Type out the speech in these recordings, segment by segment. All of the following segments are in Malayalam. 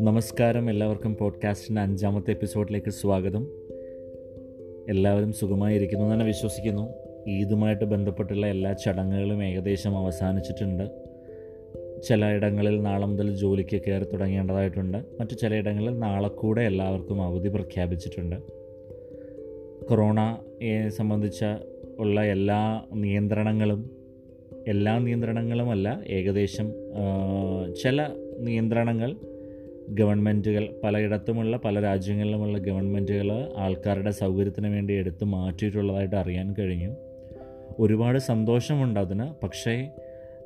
നമസ്കാരം. എല്ലാവർക്കും പോഡ്കാസ്റ്റിന്റെ അഞ്ചാമത്തെ എപ്പിസോഡിലേക്ക് സ്വാഗതം. എല്ലാവരും സുഖമായിരിക്കുന്നു എന്ന് തന്നെ വിശ്വസിക്കുന്നു. ഈദുമായിട്ട് ബന്ധപ്പെട്ടുള്ള എല്ലാ ചടങ്ങുകളും ഏകദേശം അവസാനിച്ചിട്ടുണ്ട്. ചിലയിടങ്ങളിൽ നാളെ മുതൽ ജോലിക്ക് കയറി തുടങ്ങേണ്ടതായിട്ടുണ്ട്. മറ്റു ചിലയിടങ്ങളിൽ നാളെ കൂടെ എല്ലാവർക്കും അവധി പ്രഖ്യാപിച്ചിട്ടുണ്ട്. കൊറോണയെ സംബന്ധിച്ച ഉള്ള എല്ലാ നിയന്ത്രണങ്ങളും എല്ലാ നിയന്ത്രണങ്ങളുമല്ല. ഏകദേശം ചില നിയന്ത്രണങ്ങൾ ഗവൺമെന്റുകൾ പലയിടത്തുമുള്ള പല രാജ്യങ്ങളിലുമുള്ള ഗവൺമെന്റുകൾ ആൾക്കാരുടെ സൗകര്യത്തിന് വേണ്ടി എടുത്തു മാറ്റിയിട്ടുള്ളതായിട്ട് അറിയാൻ കഴിഞ്ഞു. ഒരുപാട് സന്തോഷമുണ്ട് അതിന്. പക്ഷേ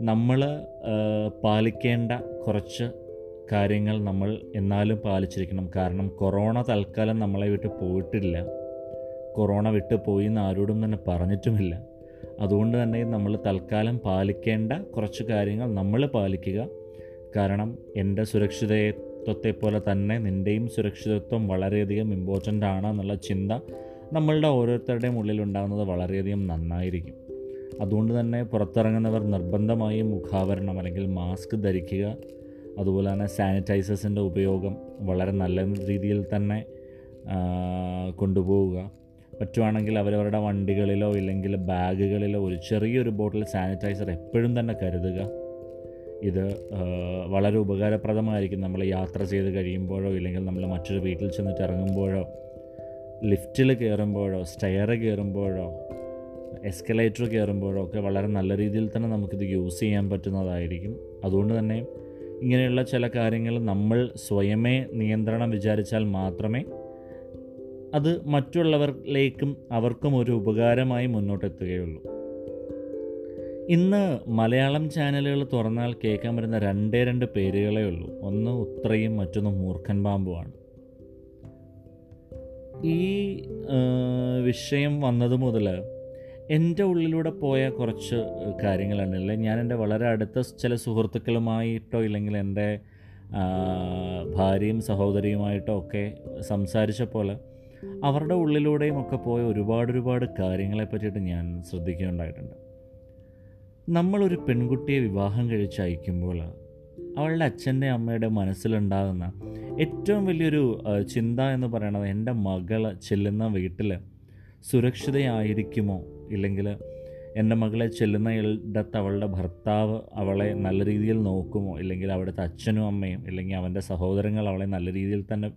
നമ്മൾ പാലിക്കേണ്ട കുറച്ച് കാര്യങ്ങൾ നമ്മൾ എന്നാലും പാലിച്ചിരിക്കണം. കാരണം കൊറോണ തൽക്കാലം നമ്മളെ വിട്ട് പോയിട്ടില്ല. കൊറോണ വിട്ട് പോയി എന്ന് ആരോടും തന്നെ പറഞ്ഞിട്ടുമില്ല. അതുകൊണ്ട് തന്നെ നമ്മൾ തൽക്കാലം പാലിക്കേണ്ട കുറച്ച് കാര്യങ്ങൾ നമ്മൾ പാലിക്കുക. കാരണം എന്റെ സുരക്ഷിതത്വത്തെ പോലെ തന്നെ നിന്റെയും സുരക്ഷിതത്വം വളരെയധികം ഇമ്പോർട്ടന്റ് ആണ് എന്നുള്ള ചിന്ത നമ്മളുടെ ഓരോരുത്തരുടെയും ഉള്ളിൽ ഉണ്ടാകുന്നത് വളരെയധികം നന്നായിരിക്കും. അതുകൊണ്ട് തന്നെ പുറത്തിറങ്ങുന്നവർ നിർബന്ധമായും മുഖാവരണം അല്ലെങ്കിൽ മാസ്ക് ധരിക്കുക. അതുപോലെ തന്നെ സാനിറ്റൈസേഴ്സിന്റെ ഉപയോഗം വളരെ നല്ല രീതിയിൽ തന്നെ കൊണ്ടുപോവുക. പറ്റുവാണെങ്കിൽ അവരവരുടെ വണ്ടികളിലോ ഇല്ലെങ്കിൽ ബാഗുകളിലോ ഒരു ചെറിയൊരു ബോട്ടിൽ സാനിറ്റൈസർ എപ്പോഴും തന്നെ കരുതുക. ഇത് വളരെ ഉപകാരപ്രദമായിരിക്കും. നമ്മൾ യാത്ര ചെയ്ത് കഴിയുമ്പോഴോ ഇല്ലെങ്കിൽ നമ്മൾ മറ്റൊരു വീട്ടിൽ ചെന്നിട്ട് ഇറങ്ങുമ്പോഴോ ലിഫ്റ്റിൽ കയറുമ്പോഴോ സ്റ്റെയർ കയറുമ്പോഴോ എസ്കലേറ്റർ കയറുമ്പോഴോ ഒക്കെ വളരെ നല്ല രീതിയിൽ തന്നെ നമുക്കിത് യൂസ് ചെയ്യാൻ പറ്റുന്നതായിരിക്കും. അതുകൊണ്ട് തന്നെ ഇങ്ങനെയുള്ള ചില കാര്യങ്ങൾ നമ്മൾ സ്വയമേ നിയന്ത്രണം വിചാരിച്ചാൽ മാത്രമേ അത് മറ്റുള്ളവരിലേക്കും അവർക്കും ഒരു ഉപകാരമായി മുന്നോട്ടെത്തുകയുള്ളൂ. ഇന്ന് മലയാളം ചാനലുകൾ തുറന്നാൽ കേൾക്കാൻ വരുന്ന രണ്ടേ രണ്ട് പേരുകളേ ഉള്ളൂ. ഒന്ന് ഉത്രയും മറ്റൊന്ന് മൂർഖൻ പാമ്പുമാണ് ഈ വിഷയം വന്നത് മുതൽ എന്റെ ഉള്ളിലൂടെ പോയ കുറച്ച് കാര്യങ്ങളുണ്ടല്ലേ ഞാൻ എന്റെ വളരെ അടുത്ത ചില സുഹൃത്തുക്കളുമായിട്ടോ ഇല്ലെങ്കിൽ എന്റെ ഭാര്യയും സഹോദരിയുമായിട്ടോ ഒക്കെ സംസാരിച്ചപ്പോൾ അവരുടെ ഉള്ളിലൂടെയും ഒക്കെ പോയ ഒരുപാട് ഒരുപാട് കാര്യങ്ങളെ പറ്റിയിട്ട് ഞാൻ ശ്രദ്ധിക്കുകയുണ്ടായിട്ടുണ്ട്. നമ്മളൊരു പെൺകുട്ടിയെ വിവാഹം കഴിച്ച് അയക്കുമ്പോൾ അവളുടെ അച്ഛന്റെ അമ്മയുടെ മനസ്സിലുണ്ടാകുന്ന ഏറ്റവും വലിയൊരു ചിന്ത എന്ന് പറയുന്നത് എന്റെ മകൾ ചെല്ലുന്ന വീട്ടിൽ സുരക്ഷിതയായിരിക്കുമോ? ഇല്ലെങ്കിൽ എന്റെ മകളെ ചെല്ലുന്ന ഇടത്ത് അവളുടെ ഭർത്താവ് അവളെ നല്ല രീതിയിൽ നോക്കുമോ? ഇല്ലെങ്കിൽ അവിടുത്തെ അച്ഛനും അമ്മയും ഇല്ലെങ്കിൽ അവന്റെ സഹോദരങ്ങൾ അവളെ നല്ല രീതിയിൽ തന്നെ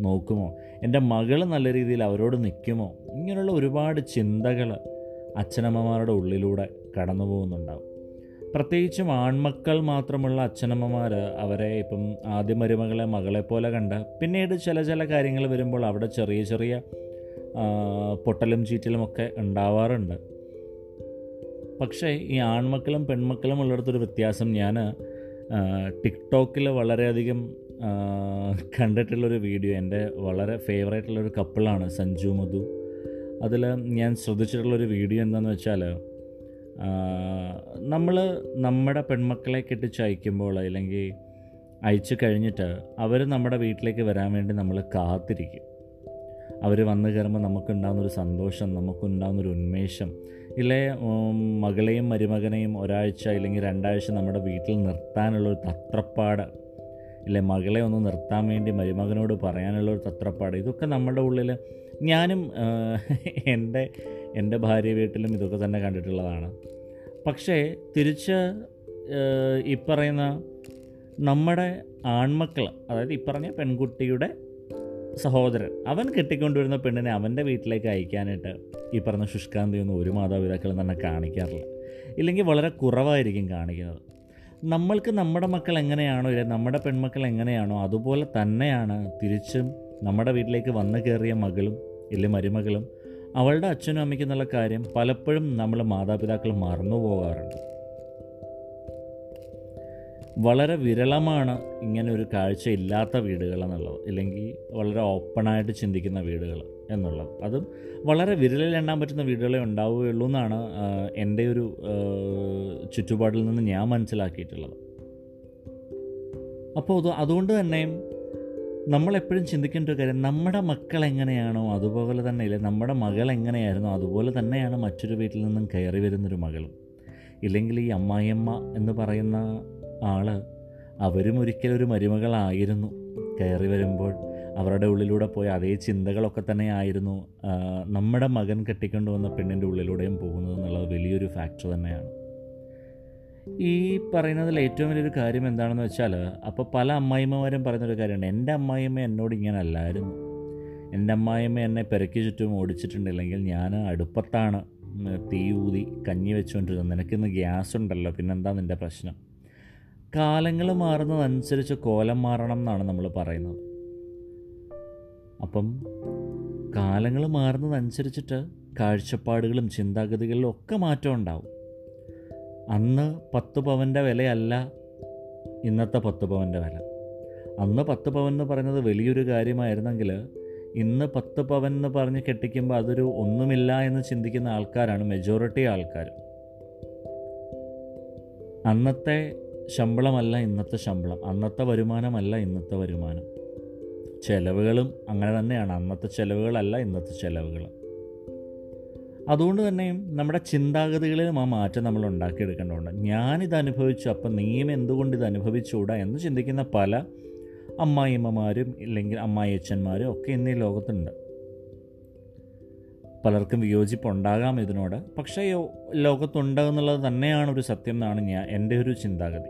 നോക്കുമോ? എന്റെ മകൾ നല്ല രീതിയിൽ അവരോട് നിൽക്കുമോ? ഇങ്ങനെയുള്ള ഒരുപാട് ചിന്തകൾ അച്ഛനമ്മമാരുടെ ഉള്ളിലൂടെ കടന്നു പോകുന്നുണ്ടാവും. പ്രത്യേകിച്ചും ആൺമക്കൾ മാത്രമുള്ള അച്ഛനമ്മമാർ അവരെ ഇപ്പം ആദ്യ മരുമകളെ മകളെ പോലെ കണ്ട് പിന്നീട് ചില ചില കാര്യങ്ങൾ വരുമ്പോൾ അവിടെ ചെറിയ ചെറിയ പൊട്ടലും ചീറ്റലുമൊക്കെ ഉണ്ടാവാറുണ്ട്. പക്ഷേ ഈ ആൺമക്കളും പെൺമക്കളും ഉള്ളിടത്തൊരു വ്യത്യാസം ഞാൻ ടിക്ടോക്കിൽ വളരെയധികം കണ്ടിട്ടുള്ളൊരു വീഡിയോ എന്റെ വളരെ ഫേവറേറ്റുള്ളൊരു കപ്പിളാണ് സഞ്ജു മധു. അതിൽ ഞാൻ ശ്രദ്ധിച്ചിട്ടുള്ളൊരു വീഡിയോ എന്താണെന്ന് വെച്ചാൽ നമ്മൾ നമ്മുടെ പെൺമക്കളെ കെട്ടിച്ച് അയക്കുമ്പോൾ അല്ലെങ്കിൽ അയച്ചു കഴിഞ്ഞിട്ട് അവർ നമ്മുടെ വീട്ടിലേക്ക് വരാൻ വേണ്ടി നമ്മൾ കാത്തിരിക്കും. അവർ വന്നു കയറുമ്പോൾ നമുക്കുണ്ടാകുന്നൊരു സന്തോഷം നമുക്കുണ്ടാകുന്നൊരു ഉന്മേഷം. ഇല്ലേ മകളെയും മരുമകനെയും ഒരാഴ്ച ഇല്ലെങ്കിൽ രണ്ടാഴ്ച നമ്മുടെ വീട്ടിൽ നിർത്താനുള്ളൊരു തത്രപ്പാട് ഇല്ലേ മകളെ ഒന്ന് നിർത്താൻ വേണ്ടി മരുമകനോട് പറയാനുള്ള ഒരു തത്രപ്പാട്. ഇതൊക്കെ നമ്മുടെ ഉള്ളിൽ ഞാനും എന്റെ എന്റെ ഭാര്യ വീട്ടിലും ഇതൊക്കെ തന്നെ കണ്ടിട്ടുള്ളതാണ്. പക്ഷേ തിരിച്ച് ഈ പറയുന്ന നമ്മുടെ ആൺമക്കൾ അതായത് ഈ പറഞ്ഞ പെൺകുട്ടിയുടെ സഹോദരൻ അവൻ കെട്ടിക്കൊണ്ടുവരുന്ന പെണ്ണിനെ അവന്റെ വീട്ടിലേക്ക് അയക്കാനായിട്ട് ഈ പറഞ്ഞ ശുഷ്കാന്തി ഒന്നും ഒരു മാതാപിതാക്കളും തന്നെ കാണിക്കാറില്ല. ഇല്ലെങ്കിൽ വളരെ കുറവായിരിക്കും കാണിക്കുന്നത്. നമ്മൾക്ക് നമ്മുടെ മക്കൾ എങ്ങനെയാണോ നമ്മുടെ പെൺമക്കൾ എങ്ങനെയാണോ അതുപോലെ തന്നെയാണ് തിരിച്ചും നമ്മുടെ വീട്ടിലേക്ക് വന്നു കയറിയ മകളും ഇല്ലെ മരുമകളും അവളുടെ അച്ഛനും അമ്മയ്ക്കും എന്നുള്ള കാര്യം പലപ്പോഴും നമ്മൾ മാതാപിതാക്കൾ മറന്നു പോകാറുണ്ട്. വളരെ വിരളമാണ് ഇങ്ങനെ ഒരു കാഴ്ച ഇല്ലാത്ത വീടുകൾ എന്നുള്ളത്. ഇല്ലെങ്കിൽ വളരെ ഓപ്പണായിട്ട് ചിന്തിക്കുന്ന വീടുകൾ എന്നുള്ളത്. അതും വളരെ വിരലിൽ എണ്ണാൻ പറ്റുന്ന വീടുകളെ ഉണ്ടാവുകയുള്ളൂ എന്നാണ് എന്റെ ഒരു ചുറ്റുപാടിൽ നിന്ന് ഞാൻ മനസ്സിലാക്കിയിട്ടുള്ളത്. അപ്പോൾ അത് അതുകൊണ്ട് തന്നെ നമ്മളെപ്പോഴും ചിന്തിക്കേണ്ട ഒരു കാര്യം നമ്മുടെ മക്കൾ എങ്ങനെയാണോ അതുപോലെ തന്നെ ഇല്ലേ നമ്മുടെ മകൾ എങ്ങനെയായിരുന്നോ അതുപോലെ തന്നെയാണ് മറ്റൊരു വീട്ടിൽ നിന്നും കയറി വരുന്നൊരു മകളും. ഇല്ലെങ്കിൽ ഈ അമ്മായിയമ്മ എന്ന് പറയുന്ന ആൾ അവരും ഒരിക്കലും ഒരു മരുമകളായിരുന്നു. കയറി വരുമ്പോൾ അവരുടെ ഉള്ളിലൂടെ പോയ അതേ ചിന്തകളൊക്കെ തന്നെ ആയിരുന്നു നമ്മുടെ മകൻ കെട്ടിക്കൊണ്ടുവന്ന പെണ്ണിന്റെ ഉള്ളിലൂടെയും പോകുന്നത് എന്നുള്ളത് വലിയൊരു ഫാക്ടർ തന്നെയാണ്. ഈ പറയുന്നതിൽ ഏറ്റവും വലിയൊരു കാര്യം എന്താണെന്ന് വെച്ചാൽ അപ്പോൾ പല അമ്മായിമ്മമാരും പറയുന്നൊരു കാര്യമുണ്ട്. എന്റെ അമ്മായിമ്മ എന്നോട് ഇങ്ങനെ അല്ലായിരുന്നു എന്റെ അമ്മായിമ്മ എന്നെ പെരക്കി ചുറ്റും ഓടിച്ചിട്ടുണ്ടില്ലെങ്കിൽ ഞാൻ അടുപ്പത്താണ് തീ ഊതി കഞ്ഞി വെച്ചുകൊണ്ടിരുന്നത് നിനക്കിന്ന് ഗ്യാസ് ഉണ്ടല്ലോ പിന്നെന്താ നിന്റെ പ്രശ്നം? കാലങ്ങൾ മാറുന്നതനുസരിച്ച് കോലം മാറണം എന്നാണ് നമ്മൾ പറയുന്നത്. അപ്പം കാലങ്ങൾ മാറുന്നതനുസരിച്ചിട്ട് കാഴ്ചപ്പാടുകളും ചിന്താഗതികളിലും ഒക്കെ മാറ്റം ഉണ്ടാവും. അന്ന് പത്ത് പവന്റെ വിലയല്ല ഇന്നത്തെ പത്ത് പവന്റെ വില. അന്ന് പത്ത് പവൻ എന്ന് പറയുന്നത് വലിയൊരു കാര്യമായിരുന്നെങ്കിൽ ഇന്ന് പത്ത് പവൻ എന്ന് പറഞ്ഞ് കെട്ടിക്കുമ്പോൾ അതൊരു ഒന്നുമില്ല എന്ന് ചിന്തിക്കുന്ന ആൾക്കാരാണ് മെജോറിറ്റി ആൾക്കാർ. അന്നത്തെ ശമ്പളമല്ല ഇന്നത്തെ ശമ്പളം അന്നത്തെ വരുമാനമല്ല ഇന്നത്തെ വരുമാനം. ചെലവുകളും അങ്ങനെ തന്നെയാണ് അന്നത്തെ ചെലവുകളല്ല ഇന്നത്തെ ചെലവുകൾ അതുകൊണ്ട് തന്നെയും നമ്മുടെ ചിന്താഗതികളിലും ആ മാറ്റം നമ്മൾ ഉണ്ടാക്കിയെടുക്കേണ്ടതുണ്ട്. ഞാനിത് അനുഭവിച്ചു അപ്പം നീയും എന്തുകൊണ്ട് ഇത് അനുഭവിച്ചുകൂടാ എന്ന് ചിന്തിക്കുന്ന പല അമ്മായിയമ്മമാരും ഇല്ലെങ്കിൽ അമ്മായിയച്ഛന്മാരും ഒക്കെ ഇന്ന് ഈ ലോകത്തുണ്ട്. പലർക്കും വിയോജിപ്പുണ്ടാകാം ഇതിനോട്. പക്ഷേ യോ- ലോകത്തുണ്ട് എന്നുള്ളത് തന്നെയാണ് ഒരു സത്യം എന്നാണ് ഞാൻ എന്റെ ഒരു ചിന്താഗതി.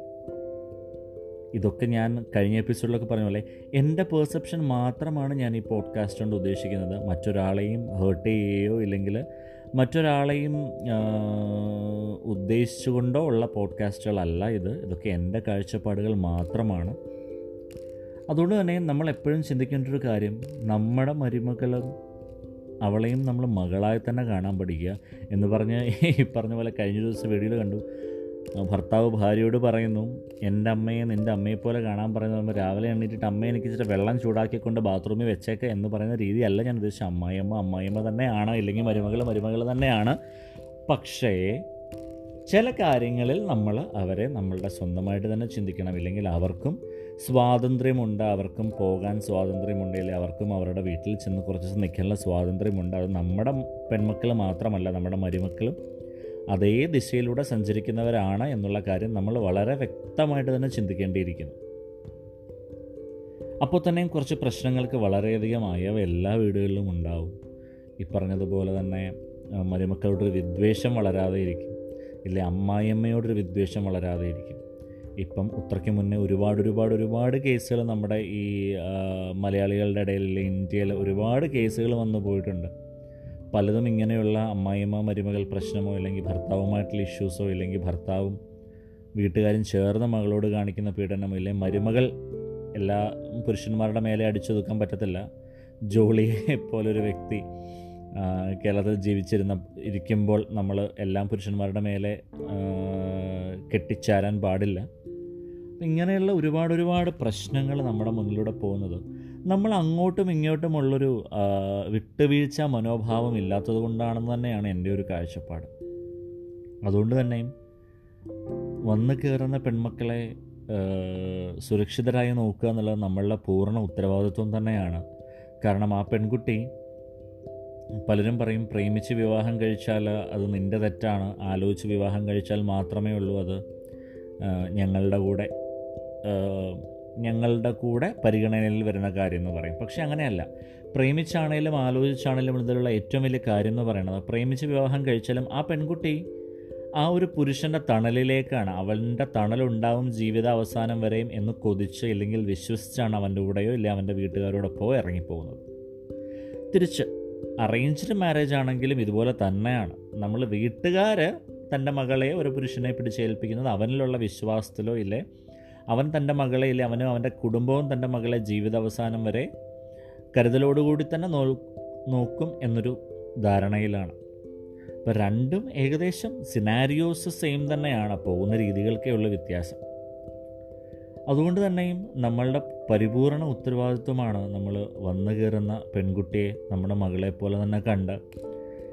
ഇതൊക്കെ ഞാൻ കഴിഞ്ഞ എപ്പിസോഡിലൊക്കെ പറഞ്ഞ പോലെ എന്റെ പെർസെപ്ഷൻ മാത്രമാണ് ഞാൻ ഈ പോഡ്കാസ്റ്റ് കൊണ്ട് ഉദ്ദേശിക്കുന്നത്. മറ്റൊരാളെയും ഹേർട്ട് ചെയ്യുകയോ ഇല്ലെങ്കിൽ മറ്റൊരാളെയും ഉദ്ദേശിച്ചുകൊണ്ടോ ഉള്ള പോഡ്കാസ്റ്റുകളല്ല ഇത്. ഇതൊക്കെ എന്റെ കാഴ്ചപ്പാടുകൾ മാത്രമാണ്. അതുകൊണ്ട് തന്നെ നമ്മൾ എപ്പോഴും ചിന്തിക്കേണ്ട ഒരു കാര്യം നമ്മുടെ മരുമക്കളും അവളെയും നമ്മൾ മകളായി തന്നെ കാണാൻ പഠിക്കുക എന്ന് പറഞ്ഞ് ഈ പറഞ്ഞ പോലെ കഴിഞ്ഞ ദിവസം വീഡിയോയിൽ കണ്ടു. ഭർത്താവ് ഭാര്യയോട് പറയുന്നു എന്റെ അമ്മയെ നിന്റെ അമ്മയെ പോലെ കാണാൻ പറയുന്നത് നമ്മൾ രാവിലെ എണ്ണീറ്റിട്ട് അമ്മയെ എനിക്ക് ഇച്ചിരി വെള്ളം ചൂടാക്കിക്കൊണ്ട് ബാത്റൂമിൽ വെച്ചേക്കുക എന്ന് പറയുന്ന രീതിയല്ല ഞാൻ ഉദ്ദേശിച്ചത്. അമ്മായിയമ്മ അമ്മായിയമ്മ തന്നെയാണ് ഇല്ലെങ്കിൽ മരുമകൾ മരുമകൾ തന്നെയാണ്. പക്ഷേ ചില കാര്യങ്ങളിൽ നമ്മൾ അവരെ നമ്മളുടെ സ്വന്തമായിട്ട് തന്നെ ചിന്തിക്കണം. ഇല്ലെങ്കിൽ അവർക്കും സ്വാതന്ത്ര്യമുണ്ട് അവർക്കും പോകാൻ സ്വാതന്ത്ര്യമുണ്ട്. ഇല്ലെങ്കിൽ അവർക്കും അവരുടെ വീട്ടിൽ ചെന്ന് കുറച്ച് നിൽക്കാനുള്ള സ്വാതന്ത്ര്യമുണ്ട്. അത് നമ്മുടെ പെൺമക്കൾ മാത്രമല്ല നമ്മുടെ മരുമക്കളും അതേ ദിശയിലൂടെ സഞ്ചരിക്കുന്നവരാണ് എന്നുള്ള കാര്യം നമ്മൾ വളരെ വ്യക്തമായിട്ട് തന്നെ ചിന്തിക്കേണ്ടിയിരിക്കുന്നു. അപ്പോൾ തന്നെയും കുറച്ച് പ്രശ്നങ്ങൾക്ക് വളരെയധികം അയവ് എല്ലാ വീടുകളിലും ഉണ്ടാവും. ഈ പറഞ്ഞതുപോലെ തന്നെ മരുമക്കളോടൊരു വിദ്വേഷം വളരാതെ ഇരിക്കും. ഇല്ലേ? അമ്മായിയമ്മയോടൊരു വിദ്വേഷം വളരാതെ ഇരിക്കും. ഇപ്പം ഉത്രയ്ക്ക് മുന്നേ ഒരുപാട് ഒരുപാട് ഒരുപാട് കേസുകൾ നമ്മുടെ ഈ മലയാളികളുടെ ഇടയിൽ ഇന്ത്യയിൽ ഒരുപാട് കേസുകൾ വന്നു പോയിട്ടുണ്ട്. പലതും ഇങ്ങനെയുള്ള അമ്മായിമ്മ മരുമകൾ പ്രശ്നമോ ഇല്ലെങ്കിൽ ഭർത്താവുമായിട്ടുള്ള ഇഷ്യൂസോ ഇല്ലെങ്കിൽ ഭർത്താവും വീട്ടുകാരും ചേർന്ന് മകളോട് കാണിക്കുന്ന പീഡനമോ ഇല്ലെങ്കിൽ മരുമകൾ എല്ലാ പുരുഷന്മാരുടെ മേലെ അടിച്ചൊതുക്കാൻ പറ്റത്തില്ല. ജോളിയെ പോലൊരു വ്യക്തി കേരളത്തിൽ ജീവിച്ചിരുന്ന ഇരിക്കുമ്പോൾ നമ്മൾ എല്ലാം പുരുഷന്മാരുടെ മേലെ കെട്ടിച്ചാരാൻ പാടില്ല. ഇങ്ങനെയുള്ള ഒരുപാട് ഒരുപാട് പ്രശ്നങ്ങൾ നമ്മുടെ മുന്നിലൂടെ പോകുന്നത്. നമ്മൾ അങ്ങോട്ടും ഇങ്ങോട്ടുമുള്ളൊരു വിട്ടുവീഴ്ച മനോഭാവം ഇല്ലാത്തത് കൊണ്ടാണെന്ന് തന്നെയാണ് എന്റെ ഒരു കാഴ്ചപ്പാട്. അതുകൊണ്ട് തന്നെയും വന്നു കയറുന്ന പെൺമക്കളെ സുരക്ഷിതരായി നോക്കുക എന്നുള്ളത് നമ്മളുടെ പൂർണ ഉത്തരവാദിത്വം തന്നെയാണ്. കാരണം ആ പെൺകുട്ടി പലരും പറയും പ്രേമിച്ച് വിവാഹം കഴിച്ചാൽ അത് നിന്റെ തെറ്റാണ്. ആലോചിച്ച് വിവാഹം കഴിച്ചാൽ മാത്രമേ ഉള്ളൂ അത് ഞങ്ങളുടെ കൂടെ. ഞങ്ങളുടെ കൂടെ പരിഗണനയിൽ വരുന്ന കാര്യം എന്ന് പറയും. പക്ഷെ അങ്ങനെയല്ല. പ്രേമിച്ചാണേലും ആലോചിച്ചാണേലും ഇതിലുള്ള ഏറ്റവും വലിയ കാര്യം എന്ന് പറയുന്നത് പ്രേമിച്ച് വിവാഹം കഴിച്ചാലും ആ പെൺകുട്ടി ആ ഒരു പുരുഷന്റെ തണലിലേക്കാണ്. അവന്റെ തണലുണ്ടാവും ജീവിത അവസാനം വരെയും എന്ന് കൊതിച്ച് ഇല്ലെങ്കിൽ വിശ്വസിച്ചാണ് അവന്റെ കൂടെയോ ഇല്ലെങ്കിൽ അവന്റെ വീട്ടുകാരോടൊപ്പമോ ഇറങ്ങിപ്പോകുന്നത്. തിരിച്ച് അറേഞ്ച്ഡ് മാരേജ് ആണെങ്കിലും ഇതുപോലെ തന്നെയാണ്. നമ്മൾ വീട്ടുകാർ തന്റെ മകളെ ഒരു പുരുഷനെ പിടിച്ചേൽപ്പിക്കുന്നത് അവനിലുള്ള വിശ്വാസത്തിലോ ഇല്ലേ അവൻ തന്റെ മകളെ ഇല്ലേ? അവനും അവന്റെ കുടുംബവും തന്റെ മകളെ ജീവിതാവസാനം വരെ കരുതലോടുകൂടി തന്നെ നോ നോക്കും എന്നൊരു ധാരണയിലാണ്. അപ്പോൾ രണ്ടും ഏകദേശം സിനാരിയോസ് സെയിം തന്നെയാണ്. പോകുന്ന രീതികൾക്കേ ഉള്ള വ്യത്യാസം. അതുകൊണ്ട് തന്നെയും നമ്മളുടെ പരിപൂർണ ഉത്തരവാദിത്വമാണ് നമ്മൾ വന്നു കയറുന്ന പെൺകുട്ടിയെ നമ്മുടെ മകളെ പോലെ തന്നെ കണ്ട്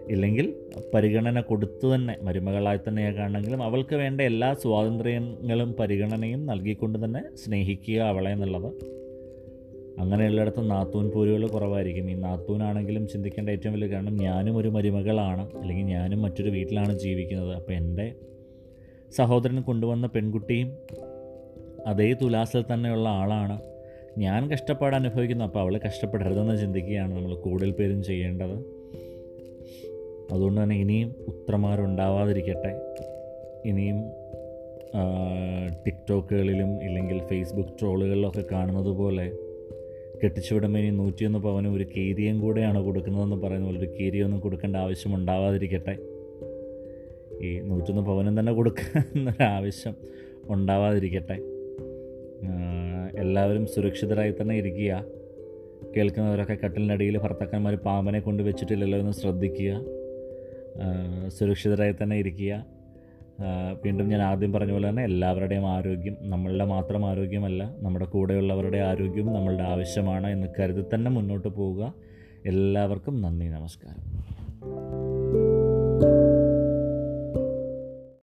ഇല്ലെങ്കിൽ പരിഗണന കൊടുത്തു തന്നെ മരുമകളായി തന്നെ കാണണമെങ്കിലും അവൾക്ക് വേണ്ട എല്ലാ സ്വാതന്ത്ര്യങ്ങളും പരിഗണനയും നൽകിക്കൊണ്ട് തന്നെ സ്നേഹിക്കുക അവളെ എന്നുള്ളത്. അങ്ങനെയുള്ളിടത്ത് നാത്തൂൻ പോരുകൾ കുറവായിരിക്കും. ഈ നാത്തൂനാണെങ്കിലും ചിന്തിക്കേണ്ട ഏറ്റവും വലിയ കാരണം ഞാനും ഒരു മരുമകളാണ് അല്ലെങ്കിൽ ഞാനും മറ്റൊരു വീട്ടിലാണ് ജീവിക്കുന്നത്. അപ്പോൾ എന്റെ സഹോദരൻ കൊണ്ടുവന്ന പെൺകുട്ടിയും അതേ തുലാസിൽ തന്നെയുള്ള ആളാണ്. ഞാൻ കഷ്ടപ്പാട് അനുഭവിക്കുന്നു. അപ്പോൾ അവൾ കഷ്ടപ്പെടരുതെന്ന് ചിന്തിക്കുകയാണ് നമ്മൾ കൂടുതൽ പേരും ചെയ്യേണ്ടത്. അതുകൊണ്ട് തന്നെ ഇനിയും ഉത്തരമാരുണ്ടാവാതിരിക്കട്ടെ. ഇനിയും ടിക്ടോക്കുകളിലും ഇല്ലെങ്കിൽ ഫേസ്ബുക്ക് ട്രോളുകളിലൊക്കെ കാണുന്നത് പോലെ കെട്ടിച്ചുവിടുമ്പോൾ ഇനി നൂറ്റിയൊന്ന് പവന് ഒരു കീരിയും കൂടെയാണ് കൊടുക്കുന്നതെന്ന് പറയുന്ന പോലെ ഒരു കീരിയൊന്നും കൊടുക്കേണ്ട ആവശ്യം ഉണ്ടാവാതിരിക്കട്ടെ. ഈ നൂറ്റൊന്ന് പവനും തന്നെ കൊടുക്കുന്നൊരാവശ്യം ഉണ്ടാവാതിരിക്കട്ടെ. എല്ലാവരും സുരക്ഷിതരായി തന്നെ ഇരിക്കുക. കേൾക്കുന്നവരൊക്കെ കട്ടിലിനടിയിൽ ഭർത്താക്കന്മാർ പാമ്പനെ കൊണ്ട് വെച്ചിട്ടില്ലല്ലോ എന്ന് ശ്രദ്ധിക്കുക. സുരക്ഷിതരായി തന്നെ ഇരിക്കുക. വീണ്ടും ഞാൻ ആദ്യം പറഞ്ഞ പോലെ തന്നെ എല്ലാവരുടെയും ആരോഗ്യം നമ്മളുടെ മാത്രം ആരോഗ്യമല്ല നമ്മുടെ കൂടെയുള്ളവരുടെ ആരോഗ്യവും നമ്മളുടെ ആവശ്യമാണ് എന്ന് കരുതി തന്നെ മുന്നോട്ട് പോവുക. എല്ലാവർക്കും നന്ദി നമസ്കാരം.